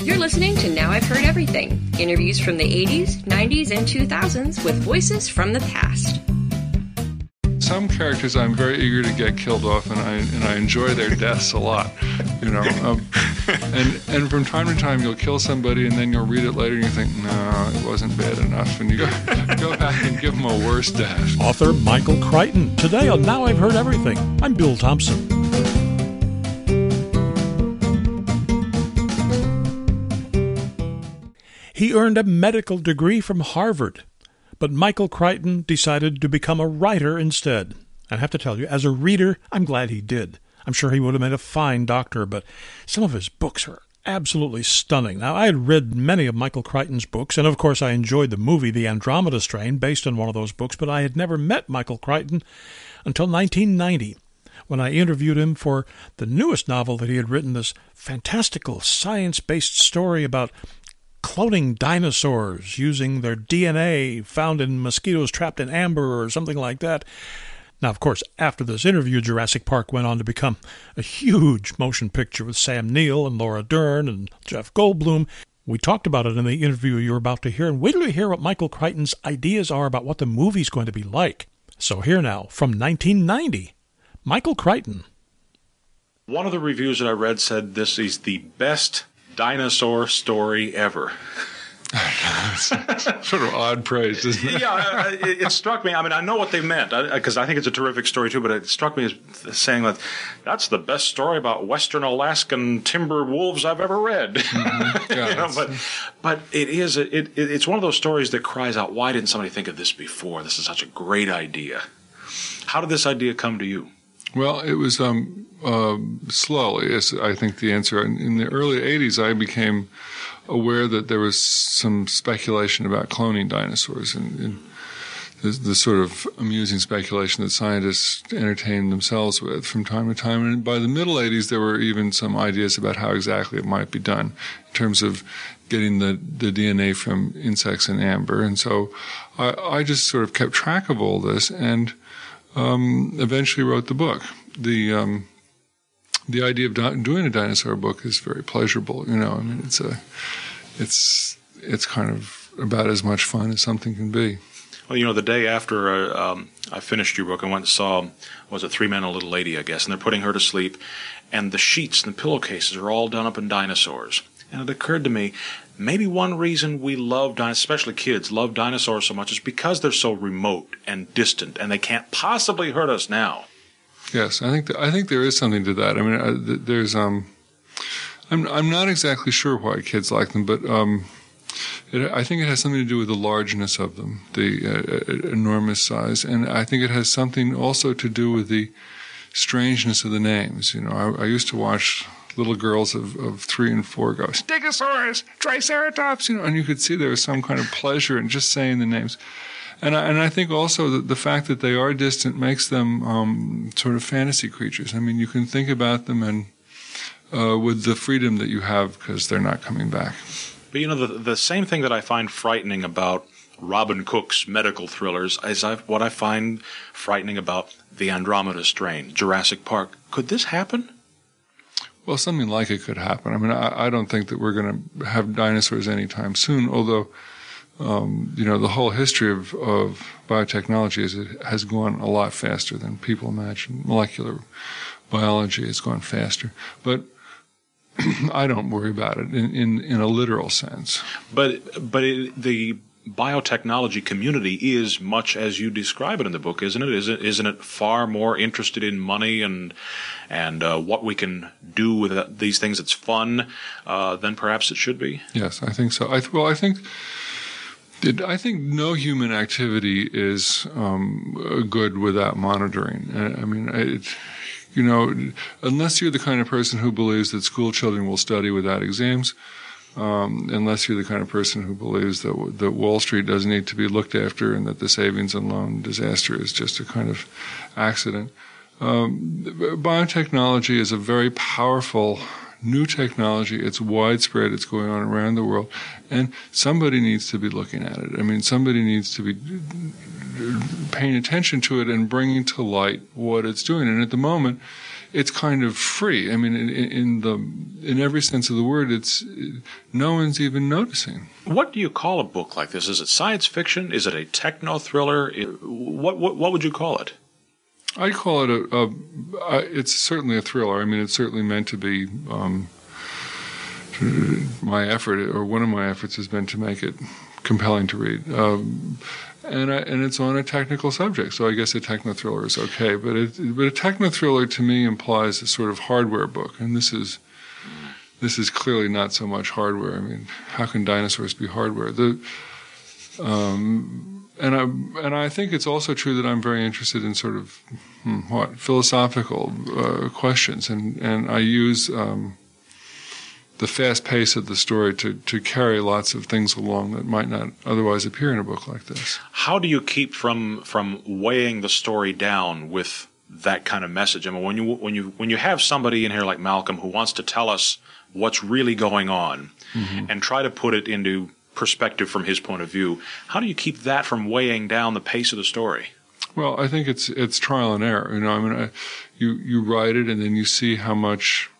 You're listening to Now I've Heard Everything interviews from the 80s, 90s, and 2000s with voices from the past. Some characters I'm very eager to get killed off, and I and I enjoy their deaths a lot, you know. Um, and and from time to time you'll kill somebody, and then you'll read it later, and you think, no, it wasn't bad enough, and you go go back and give them a worse death. Author Michael Crichton today on Now I've Heard Everything. I'm Bill Thompson. He earned a medical degree from Harvard, but Michael Crichton decided to become a writer instead. I have to tell you, as a reader, I'm glad he did. I'm sure he would have made a fine doctor, but some of his books are absolutely stunning. Now, I had read many of Michael Crichton's books, and of course, I enjoyed the movie The Andromeda Strain, based on one of those books, but I had never met Michael Crichton until 1990 when I interviewed him for the newest novel that he had written, this fantastical science based story about cloning dinosaurs using their DNA found in mosquitoes trapped in amber or something like that. Now, of course, after this interview, Jurassic Park went on to become a huge motion picture with Sam Neill and Laura Dern and Jeff Goldblum. We talked about it in the interview you're about to hear, and wait till you hear what Michael Crichton's ideas are about what the movie's going to be like. So, here now, from 1990, Michael Crichton. One of the reviews that I read said this is the best dinosaur story ever. sort of odd praise, isn't it? yeah, uh, uh, it, it, struck me. I mean, I know what they meant because I, uh, I, think it's a terrific story too. But it struck me as saying that that's the best story about Western Alaskan timber wolves I've ever read. Mm-hmm. You know, but but it is it, it, it's one of those stories that cries out, "Why didn't somebody think of this before? This is such a great idea." How did this idea come to you? Well, it was um, uh, slowly. Is I think the answer. In, in, the early '80s, I became aware that there was some speculation about cloning dinosaurs, and, and the, the, sort of amusing speculation that scientists entertain themselves with from time to time. And by the middle '80s, there were even some ideas about how exactly it might be done in terms of getting the, the DNA from insects in amber. And so I, I just sort of kept track of all this and um, eventually wrote the book. The um, the idea of doing a dinosaur book is very pleasurable. You know, I mean, it's a it's it's kind of about as much fun as something can be. Well, you know, the day after uh, um, I finished your book, I went and saw was it Three Men and a Little Lady, I guess, and they're putting her to sleep, and the sheets and the pillowcases are all done up in dinosaurs. And it occurred to me, maybe one reason we love especially kids, love dinosaurs so much is because they're so remote and distant, and they can't possibly hurt us now. Yes, I think th- I think there is something to that. I mean, uh, th- there's um, I'm I'm not exactly sure why kids like them, but um, it, I think it has something to do with the largeness of them, the uh, uh enormous size, and I think it has something also to do with the strangeness of the names. You know, I, I used to watch little girls of, of three and four go, Stegosaurus, Triceratops, you know, and you could see there was some kind of pleasure in just saying the names. And I, and I think also that the fact that they are distant makes them um, sort of fantasy creatures. I mean, you can think about them and uh, with the freedom that you have because they're not coming back. But you know, the the same thing that I find frightening about Robin Cook's medical thrillers is I, what I find frightening about the Andromeda strain, Jurassic Park. Could this happen? Well, something like it could happen. I mean, I, I don't think that we're going to have dinosaurs anytime soon, although, um, you know, the whole history of, of biotechnology is it has gone a lot faster than people imagine. Molecular biology has gone faster. But I don't worry about it in, in, in a literal sense. But but it, the biotechnology community is much as you describe it in the book, isn't it? Isn't isn't it far more interested in money and and uh, what we can do with these things that's fun uh, than perhaps it should be? Yes, I think so. I th- well, I think. I think no human activity is um, good without monitoring. I mean, it, you know, unless you're the kind of person who believes that school children will study without exams, um, unless you're the kind of person who believes that that Wall Street doesn't need to be looked after and that the savings and loan disaster is just a kind of accident. Um, biotechnology is a very powerful new technology. It's widespread. It's going on around the world, and somebody needs to be looking at it. I mean, somebody needs to be paying attention to it and bringing to light what it's doing. And at the moment, it's kind of free. I mean, in, in, the in every sense of the word, it's no one's even noticing. What do you call a book like this? Is it science fiction? Is it a techno thriller? What what, what would you call it? I call it a, a, a, It's certainly a thriller. I mean, it's certainly meant to be. Um, my effort, or one of my efforts, has been to make it compelling to read. Um, and I, and it's on a technical subject. So I guess a techno thriller is okay, but it, but a techno thriller to me implies a sort of hardware book, and this is this is clearly not so much hardware. I mean, how can dinosaurs be hardware? The um, and I and I think it's also true that I'm very interested in sort of hmm, what philosophical uh, questions, and and I use. Um, the fast pace of the story to, to carry lots of things along that might not otherwise appear in a book like this. How do you keep from from weighing the story down with that kind of message? I mean, when you when you when you have somebody in here like Malcolm who wants to tell us what's really going on mm-hmm. and try to put it into perspective from his point of view, how do you keep that from weighing down the pace of the story? Well, I think it's it's trial and error. You know, I mean, I, you you write it and then you see how much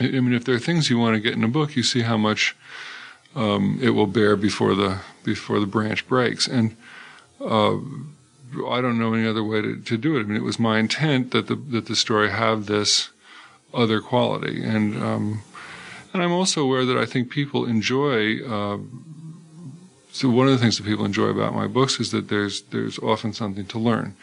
I mean, if there are things you want to get in a book, you see how much um, it will bear before the before the branch breaks. And uh, I don't know any other way to, to do it. I mean, it was my intent that the that the story have this other quality, and um, and I'm also aware that I think people enjoy. Uh, so one of the things that people enjoy about my books is that there's there's often something to learn.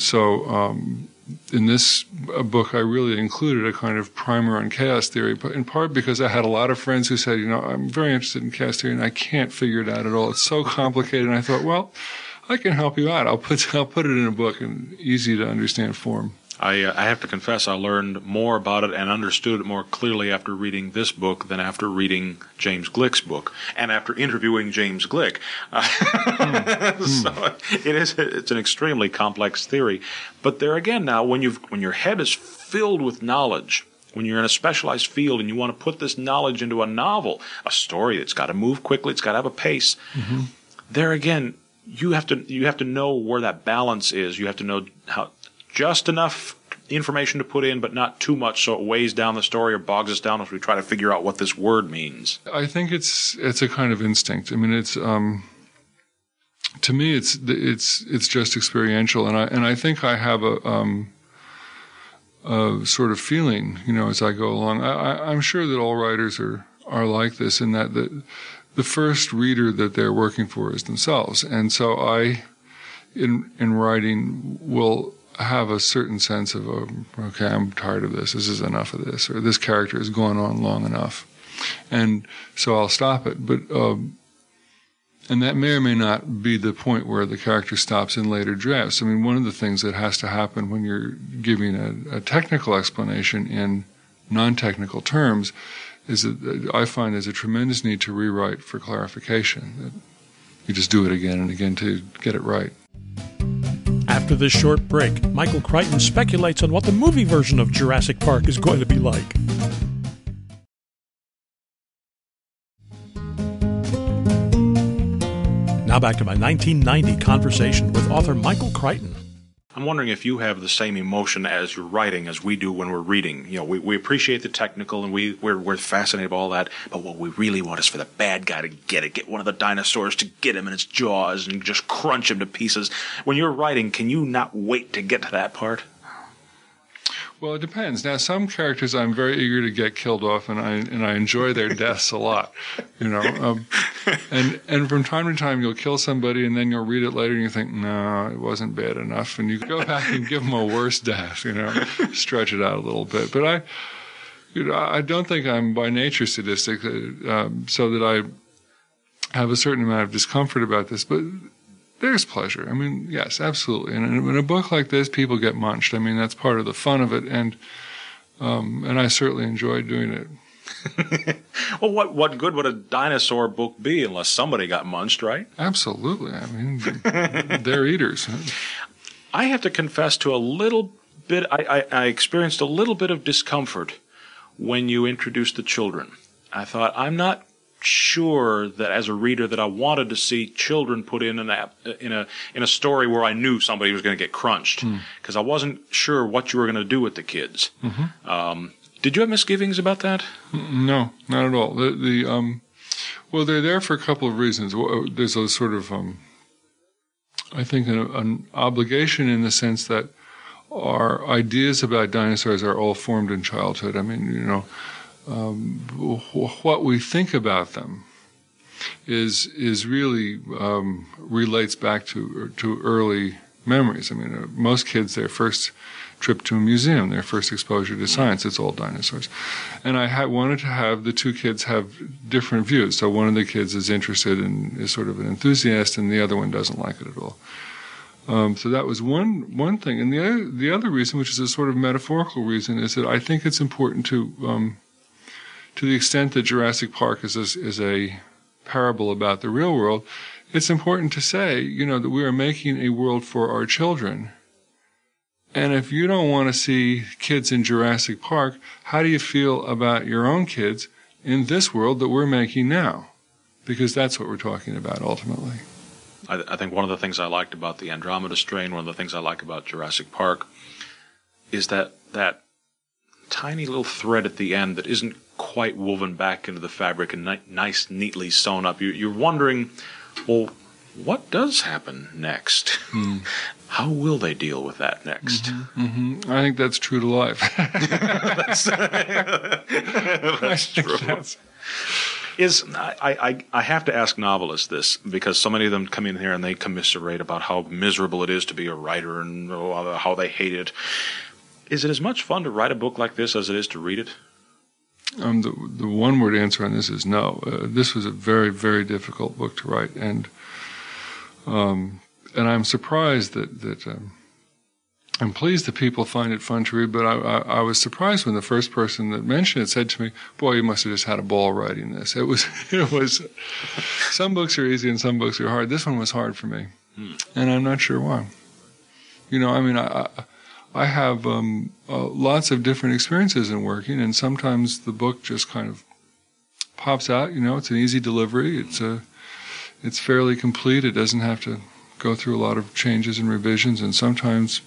So um, in this book, I really included a kind of primer on chaos theory, but in part because I had a lot of friends who said, you know, I'm very interested in chaos theory and I can't figure it out at all. It's so complicated. And I thought, well, I can help you out. I'll put I'll put it in a book in easy to understand form. I, uh, I have to confess, I learned more about it and understood it more clearly after reading this book than after reading James Gleick's book and after interviewing James Gleick. Uh, mm. so it is it's an extremely complex theory, but there again, now when you when your head is filled with knowledge. When you're in a specialized field and you want to put this knowledge into a novel, a story that's got to move quickly, it's got to have a pace. Mm-hmm. There again, you have to you have to know where that balance is. You have to know how just enough information to put in, but not too much so it weighs down the story or bogs us down as we try to figure out what this word means. I think it's it's a kind of instinct. I mean, it's um, to me, it's it's it's just experiential, and I and I think I have a um, a sort of feeling, you know, as I go along. I, am sure that all writers are are like this, in that the the first reader that they're working for is themselves, and so I, in in writing, will have a certain sense of, um, okay, I'm tired of this. This is enough of this, or this character has gone on long enough, and so I'll stop it. But um, and that may or may not be the point where the character stops in later drafts. I mean, one of the things that has to happen when you're giving a, a technical explanation in non-technical terms is that I find there's a tremendous need to rewrite for clarification. You just do it again and again to get it right. After this short break, Michael Crichton speculates on what the movie version of Jurassic Park is going to be like. Now back to my 1990 conversation with author Michael Crichton. I'm wondering if you have the same emotion as you're writing as we do when we're reading. You know, we, we appreciate the technical and we, we're, we're fascinated by all that, but what we really want is for the bad guy to get it, get one of the dinosaurs to get him in its jaws and just crunch him to pieces. When you're writing, can you not wait to get to that part? Well, it depends. Now, some characters I'm very eager to get killed off, and I and I enjoy their deaths a lot. You know, um, and and from time to time you'll kill somebody, and then you'll read it later, and you think, no, it wasn't bad enough, and you go back and give them a worse death. You know, stretch it out a little bit. But I, you know, I don't think I'm by nature sadistic, uh, um, so that I have a certain amount of discomfort about this, but there's pleasure. I mean, yes, absolutely. And in a book like this, people get munched. I mean, that's part of the fun of it, and um, and I certainly enjoyed doing it. well, what what good would a dinosaur book be unless somebody got munched, right? Absolutely. I mean, they're eaters. I have to confess to a little bit. I, I, I experienced a little bit of discomfort when you introduced the children. I thought I'm not sure that as a reader that I wanted to see children put in an app, in a in a story where I knew somebody was going to get crunched because I wasn't sure what you were going to do with the kids. Um, did you have misgivings about that? No, not at all. The, the um, well, they're there for a couple of reasons. There's a sort of, um, I think, an, an obligation in the sense that our ideas about dinosaurs are all formed in childhood. I mean, you know, um, wh- what we think about them is is really um, relates back to to early memories. I mean, uh, most kids their first trip to a museum, their first exposure to science, it's all dinosaurs. And I ha- wanted to have the two kids have different views. So one of the kids is interested and is sort of an enthusiast, and the other one doesn't like it at all. Um, so that was one one thing, and the other, the other reason, which is a sort of metaphorical reason, is that I think it's important to um, to the extent that Jurassic Park is a, is a parable about the real world, it's important to say, you know, that we are making a world for our children. And if you don't want to see kids in Jurassic Park, how do you feel about your own kids in this world that we're making now? Because that's what we're talking about ultimately. I, I think one of the things I liked about the Andromeda strain, one of the things I like about Jurassic Park, is that that tiny little thread at the end that isn't quite woven back into the fabric and ni- nice, neatly sewn up. You, you're wondering, well, what does happen next? Hmm. How will they deal with that next? Mm-hmm, mm-hmm. I think that's true to life. That's true. Is I, I I have to ask novelists this because so many of them come in here and they commiserate about how miserable it is to be a writer and how they hate it. Is it as much fun to write a book like this as it is to read it? Um, the, the one word answer on this is no. Uh, this was a very, very difficult book to write, and um, and I'm surprised that that um, I'm pleased that people find it fun to read. But I, I, I was surprised when the first person that mentioned it said to me, "Boy, you must have just had a ball writing this." It was it was. Some books are easy and some books are hard. This one was hard for me, and I'm not sure why. You know, I mean, I. I I have um, uh, lots of different experiences in working, and sometimes the book just kind of pops out. You know, it's an easy delivery. It's a, it's fairly complete. It doesn't have to go through a lot of changes and revisions, and sometimes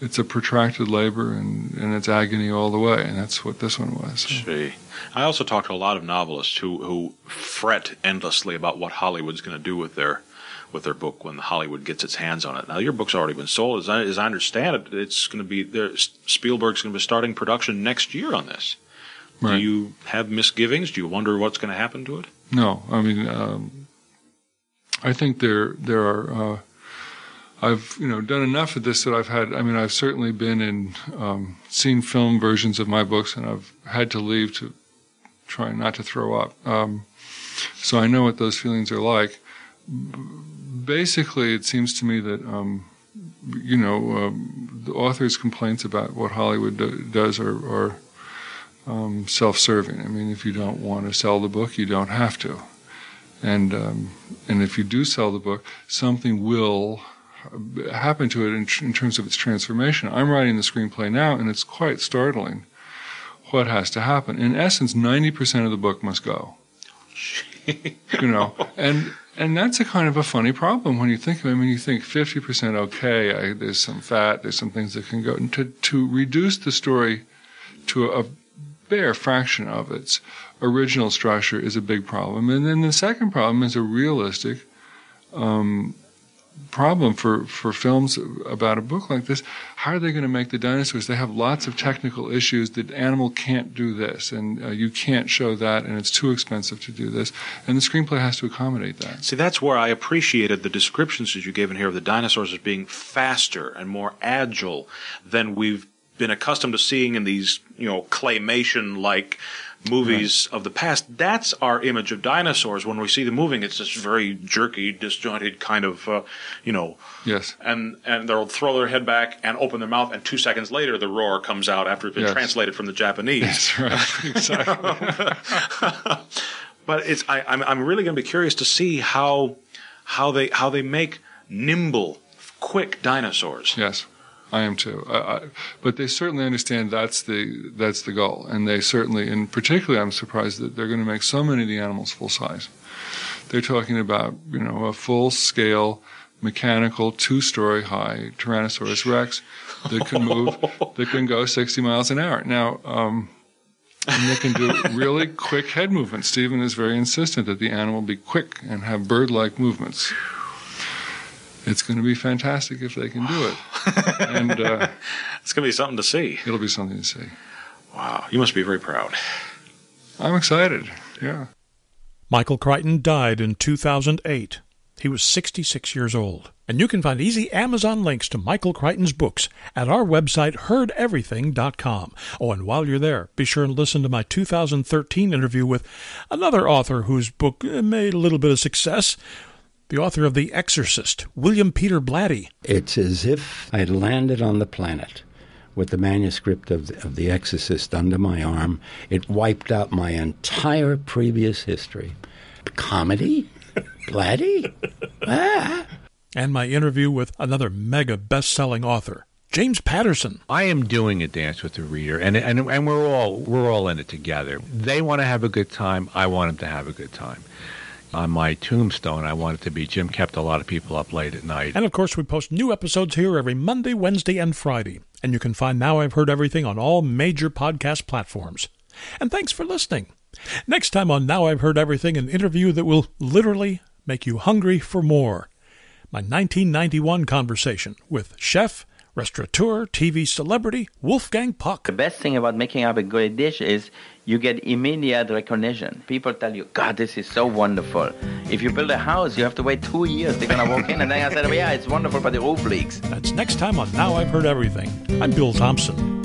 it's a protracted labor and, and it's agony all the way, and that's what this one was. So. I also talk to a lot of novelists who, who fret endlessly about what Hollywood's going to do with their with their book when Hollywood gets its hands on it. Now, your book's already been sold. As I, as I understand it, it's going to be there. Spielberg's going to be starting production next year on this. Do you have misgivings? Do you wonder what's going to happen to it? No, I mean, um, I think there there are. Uh, I've you know done enough of this that I've had. I mean, I've certainly been in um, seen film versions of my books, and I've had to leave to try not to throw up. Um, so I know what those feelings are like. Basically, it seems to me that um, you know um, the author's complaints about what Hollywood do, does are. are um, self-serving. I mean, if you don't want to sell the book, you don't have to and um, and if you do sell the book, something will happen to it in, in terms of its transformation. I'm writing the screenplay now, and it's quite startling what has to happen. In essence, 90% of the book must go. You know, and and that's a kind of a funny problem when you think of it. I mean, you think 50% okay, I, there's some fat, there's some things that can go. And to, to reduce the story to a bare fraction of its original structure is a big problem. And then the second problem is a realistic um, problem for, for films about a book like this. How are they going to make the dinosaurs? They have lots of technical issues. The animal can't do this, and uh, you can't show that, and it's too expensive to do this. And the screenplay has to accommodate that. See, that's where I appreciated the descriptions that you gave in here of the dinosaurs as being faster and more agile than we've been accustomed to seeing in these, you know, claymation like movies of the past. That's our image of dinosaurs. When we see them moving, it's this very jerky, disjointed kind of, uh, you know, Yes. and and they'll throw their head back and open their mouth, and two seconds later, the roar comes out after it's been Yes. translated from the Japanese. That's right. exactly. but it's I, I'm I'm really going to be curious to see how how they how they make nimble, quick dinosaurs. yes. I am too. I, I, but they certainly understand that's the that's the goal, and they certainly, and particularly, I'm surprised that they're going to make so many of the animals full size. They're talking about you know a full scale mechanical two story high Tyrannosaurus Rex that can move that can go 60 miles an hour. Now. Um, and they can do really quick head movements. Stephen is very insistent that the animal be quick and have bird like movements it's going to be fantastic if they can do it. and uh, it's going to be something to see. It'll be something to see. Wow, you must be very proud. I'm excited. Yeah. Michael Crichton died in 2008. He was 66 years old. And you can find easy Amazon links to Michael Crichton's books at our website, heardeverything.com. Oh, and while you're there, be sure and listen to my 2013 interview with another author whose book made a little bit of success the author of The Exorcist, William Peter Blatty. It's as if I had landed on the planet with the manuscript of the, of the Exorcist under my arm. It wiped out my entire previous history. Comedy? Blatty? ah. And my interview with another mega best selling author. James Patterson. I am doing a dance with the reader, and, and and we're all we're all in it together. They want to have a good time. I want them to have a good time on my tombstone, I want it to be Jim kept a lot of people up late at night. And of course, we post new episodes here every Monday, Wednesday, and Friday. And you can find Now I've Heard Everything on all major podcast platforms. And thanks for listening. Next time on Now I've Heard Everything, an interview that will literally make you hungry for more. My 1991 conversation with chef, restaurateur, TV celebrity Wolfgang Puck. The best thing about making up a good dish is you get immediate recognition. People tell you, God, this is so wonderful. If you build a house, you have to wait two years. They're going to walk in and then I said, well, yeah, it's wonderful, but the roof leaks. That's next time on Now I've Heard Everything. I'm Bill Thompson.